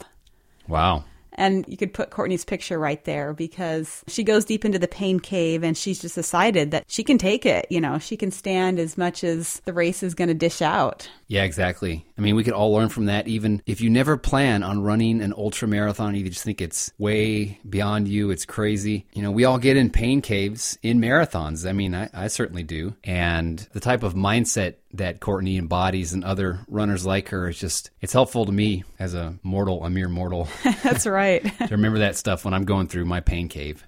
Wow. And you could put Courtney's picture right there because she goes deep into the pain cave and she's just decided that she can take it. You know, she can stand as much as the race is going to dish out. Yeah, exactly. I mean, we could all learn from that. Even if you never plan on running an ultra marathon, you just think it's way beyond you, it's crazy. You know, we all get in pain caves in marathons. I mean, I, I certainly do. And the type of mindset that Courtney embodies and other runners like her is just, it's helpful to me as a mortal, a mere mortal. That's right. to remember that stuff when I'm going through my pain cave.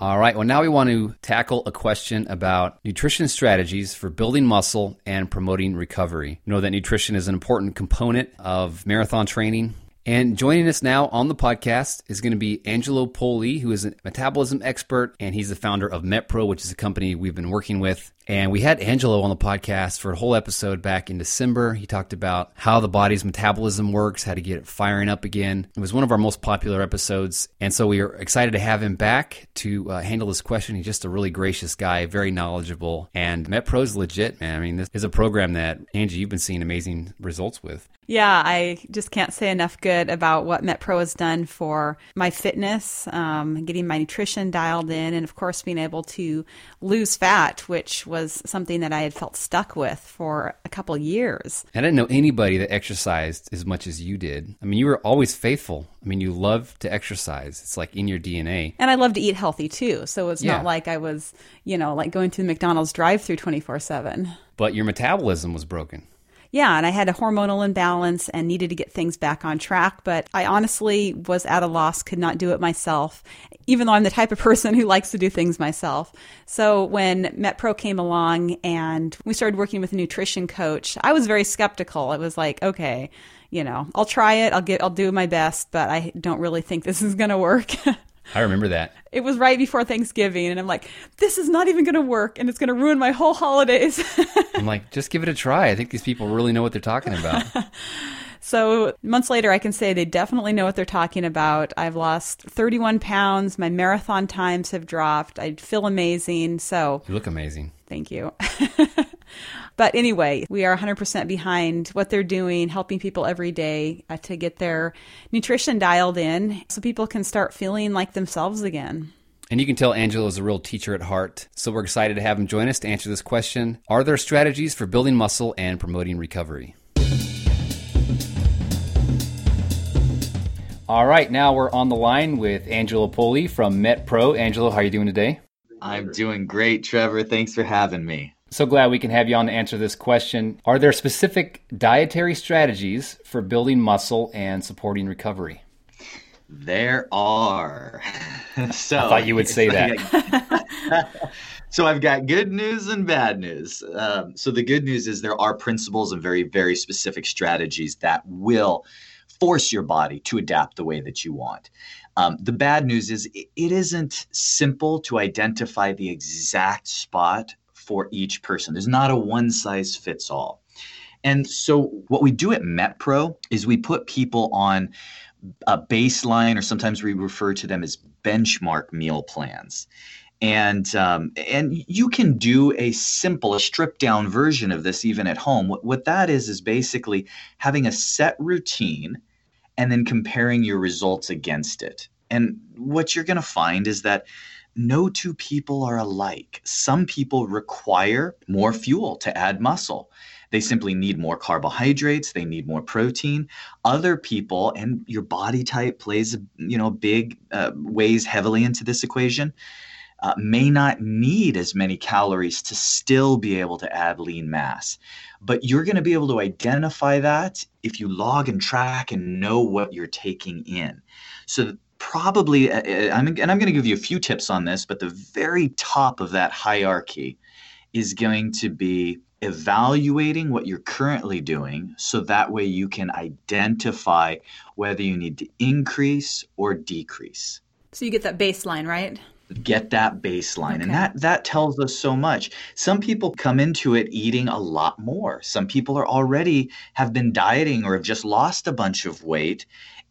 All right, well, now we want to tackle a question about nutrition strategies for building muscle and promoting recovery. You know that nutrition is an important component of marathon training. And joining us now on the podcast is going to be Angelo Poli, who is a metabolism expert, and he's the founder of MetPro, which is a company we've been working with. And we had Angelo on the podcast for a whole episode back in December. He talked about how the body's metabolism works, how to get it firing up again. It was one of our most popular episodes. And so we are excited to have him back to uh, handle this question. He's just a really gracious guy, very knowledgeable. And MetPro's legit, man. I mean, this is a program that, Angie, you've been seeing amazing results with. Yeah, I just can't say enough good about what MetPro has done for my fitness, um, getting my nutrition dialed in, and of course, being able to lose fat, which was was something that I had felt stuck with for a couple years. I didn't know anybody that exercised as much as you did. I mean, you were always faithful. I mean, you love to exercise. It's like in your DNA. And I love to eat healthy too. So it's yeah. not like I was, you know, like going to the McDonald's drive through 24 7. But your metabolism was broken. Yeah, and I had a hormonal imbalance and needed to get things back on track, but I honestly was at a loss, could not do it myself, even though I'm the type of person who likes to do things myself. So when MetPro came along and we started working with a nutrition coach, I was very skeptical. It was like, okay, you know, I'll try it, I'll get I'll do my best, but I don't really think this is going to work. I remember that. It was right before Thanksgiving, and I'm like, this is not even going to work, and it's going to ruin my whole holidays. I'm like, just give it a try. I think these people really know what they're talking about. so, months later, I can say they definitely know what they're talking about. I've lost 31 pounds. My marathon times have dropped. I feel amazing. So, you look amazing. Thank you. But anyway, we are 100% behind what they're doing, helping people every day uh, to get their nutrition dialed in so people can start feeling like themselves again. And you can tell Angelo is a real teacher at heart. So we're excited to have him join us to answer this question Are there strategies for building muscle and promoting recovery? All right, now we're on the line with Angelo Poli from MetPro. Angelo, how are you doing today? I'm doing great, Trevor. Thanks for having me. So glad we can have you on to answer this question. Are there specific dietary strategies for building muscle and supporting recovery? There are. so I thought you would say that. so I've got good news and bad news. Um, so the good news is there are principles and very, very specific strategies that will force your body to adapt the way that you want. Um, the bad news is it isn't simple to identify the exact spot for each person. There's not a one size fits all. And so, what we do at MetPro is we put people on a baseline, or sometimes we refer to them as benchmark meal plans. And um, and you can do a simple, a stripped down version of this even at home. What, what that is is basically having a set routine and then comparing your results against it. And what you're going to find is that no two people are alike. Some people require more fuel to add muscle. They simply need more carbohydrates, they need more protein. Other people and your body type plays, you know, big uh, weighs heavily into this equation. Uh, may not need as many calories to still be able to add lean mass. But you're going to be able to identify that if you log and track and know what you're taking in. So probably, uh, uh, I'm, and I'm going to give you a few tips on this, but the very top of that hierarchy is going to be evaluating what you're currently doing so that way you can identify whether you need to increase or decrease. So you get that baseline, right? get that baseline okay. and that that tells us so much some people come into it eating a lot more some people are already have been dieting or have just lost a bunch of weight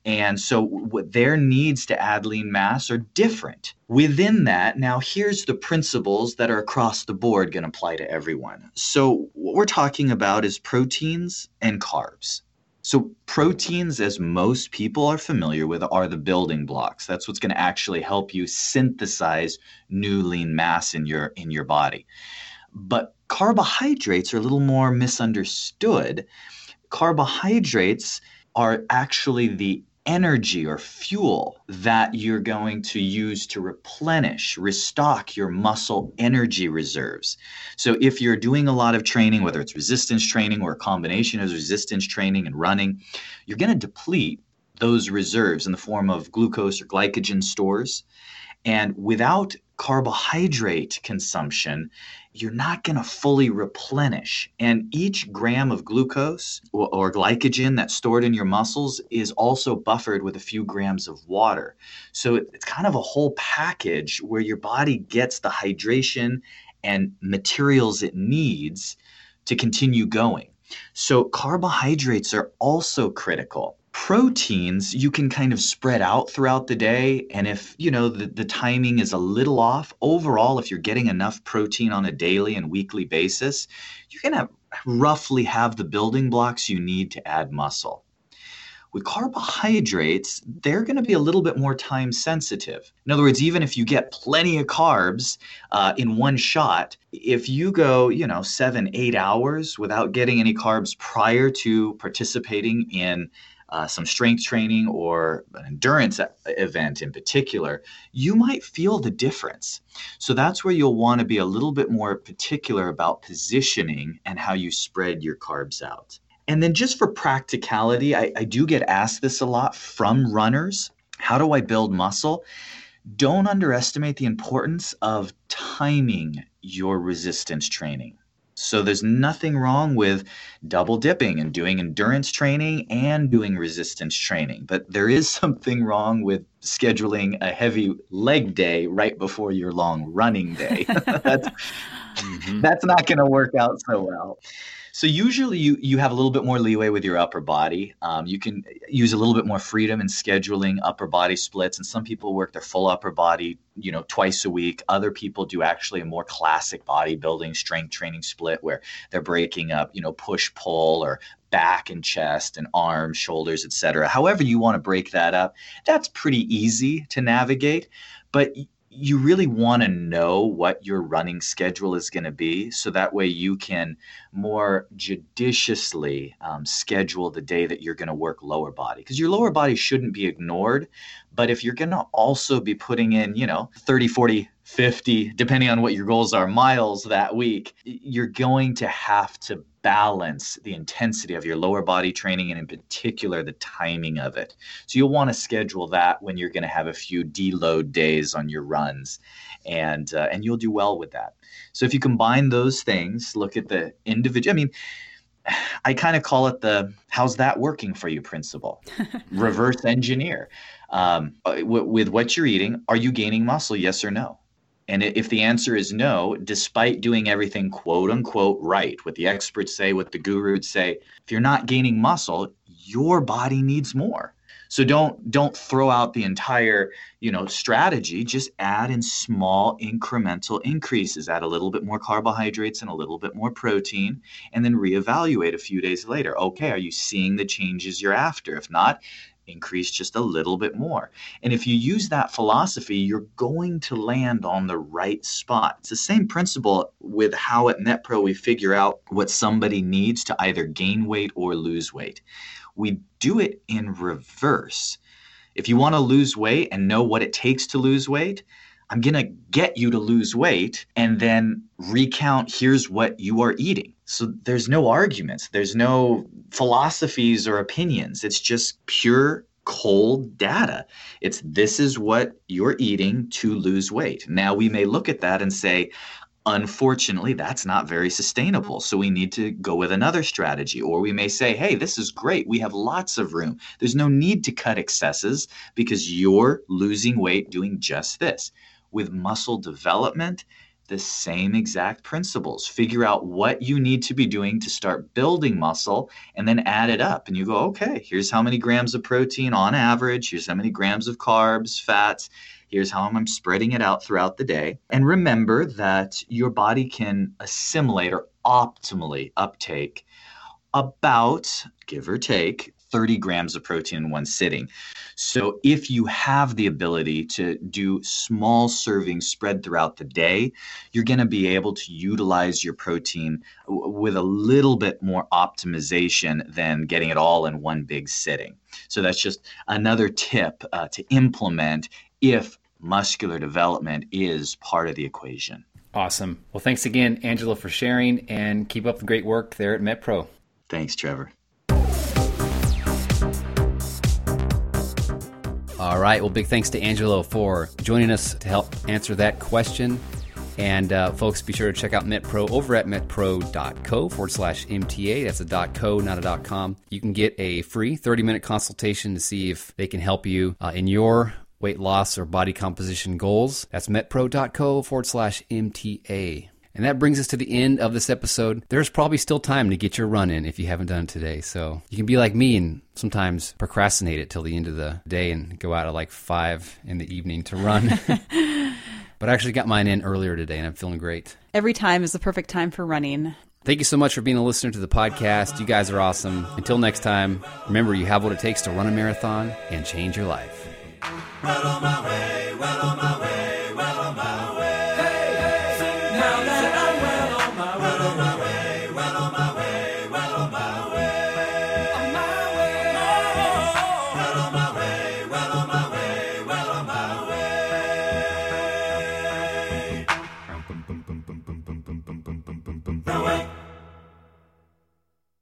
and so what their needs to add lean mass are different. Within that, now here's the principles that are across the board going to apply to everyone. So what we're talking about is proteins and carbs. So proteins, as most people are familiar with, are the building blocks. That's what's going to actually help you synthesize new lean mass in your in your body. But carbohydrates are a little more misunderstood. Carbohydrates are actually the energy or fuel that you're going to use to replenish, restock your muscle energy reserves. So, if you're doing a lot of training, whether it's resistance training or a combination of resistance training and running, you're going to deplete those reserves in the form of glucose or glycogen stores. And without carbohydrate consumption, you're not going to fully replenish. And each gram of glucose or, or, glycogen that's stored in your muscles is also buffered with a few grams of water. So it's kind of a whole package where your body gets the hydration and materials it needs to continue going. So carbohydrates are also critical proteins you can kind of spread out throughout the day and if you know the, the timing is a little off overall if you're getting enough protein on a daily and weekly basis you're going to roughly have the building blocks you need to add muscle with carbohydrates, they're going to be a little bit more time sensitive. In other words, even if you get plenty of carbs uh, in one shot, if you go, you know, seven, eight hours without getting any carbs prior to participating in uh, some strength training or an endurance event in particular, you might feel the difference. So that's where you'll want to be a little bit more particular about positioning and how you spread your carbs out. And then just for practicality, I, I do get asked this a lot from runners. How do I build muscle? Don't underestimate the importance of timing your resistance training. So there's nothing wrong with double dipping and doing endurance training and doing resistance training. But there is something wrong with scheduling a heavy leg day right before your long running day. that's, mm-hmm. that's not going to work out so well. So usually you you have a little bit more leeway with your upper body. Um, you can use a little bit more freedom in scheduling upper body splits, and some people work their full upper body, you know, twice a week. Other people do actually a more classic bodybuilding strength training split where they're breaking up, you know, push pull or back and chest and arms, shoulders, etc. However you want to break that up, that's pretty easy to navigate. But you really want to know what your running schedule is going to be so that way you can more judiciously um, schedule the day that you're going to work lower body because your lower body shouldn't be ignored but if you're going to also be putting in you know 30 40 50 depending on what your goals are miles that week you're going to have to balance the intensity of your lower body training and in particular the timing of it. So you'll want to schedule that when you're going to have a few deload days on your runs and uh, and you'll do well with that. So if you combine those things, look at the individual I mean I kind of call it the how's that working for you principle. Reverse engineer. Um, uh, with what you're eating, are you gaining muscle? Yes or no? And if the answer is no, despite doing everything quote unquote right, what the experts say, what the gurus say, if you're not gaining muscle, your body needs more. So don't don't throw out the entire, you know, strategy, just add in small incremental increases, add a little bit more carbohydrates and a little bit more protein and then reevaluate a few days later. Okay, are you seeing the changes you're after? If not, increase just a little bit more. And if you use that philosophy, you're going to land on the right spot. It's the same principle with how at MetPro we figure out what somebody needs to either gain weight or lose weight. We do it in reverse. If you want to lose weight and know what it takes to lose weight, I'm going to get you to lose weight and then recount here's what you are eating. So there's no arguments, there's no philosophies or opinions. It's just pure cold data. It's this is what you're eating to lose weight. Now we may look at that and say, unfortunately, that's not very sustainable. So we need to go with another strategy. Or we may say, hey, this is great. We have lots of room. There's no need to cut excesses because you're losing weight doing just this with muscle development, the same exact principles. Figure out what you need to be doing to start building muscle and then add it up. And you go, okay, here's how many grams of protein on average. Here's how many grams of carbs, fats. Here's how I'm spreading it out throughout the day. And remember that your body can assimilate or optimally uptake about, give or take, 30 grams of protein in one sitting. So if you have the ability to do small servings spread throughout the day, you're going to be able to utilize your protein w- with a little bit more optimization than getting it all in one big sitting. So that's just another tip uh, to implement if muscular development is part of the equation. Awesome. Well, thanks again, Angelo, for sharing and keep up the great work there at MetPro. Thanks, Trevor. All right. Well, big thanks to Angelo for joining us to help answer that question. And uh, folks, be sure to check out MetPro over at metpro.co forward slash MTA. That's a .co, not a .com. You can get a free 30-minute consultation to see if they can help you uh, in your weight loss or body composition goals. That's metpro.co forward slash MTA. And that brings us to the end of this episode. There's probably still time to get your run in if you haven't done it today. So you can be like me and sometimes procrastinate it till the end of the day and go out at like five in the evening to run. but I actually got mine in earlier today and I'm feeling great. Every time is the perfect time for running. Thank you so much for being a listener to the podcast. You guys are awesome. Until next time, remember you have what it takes to run a marathon and change your life. Tread on my way, well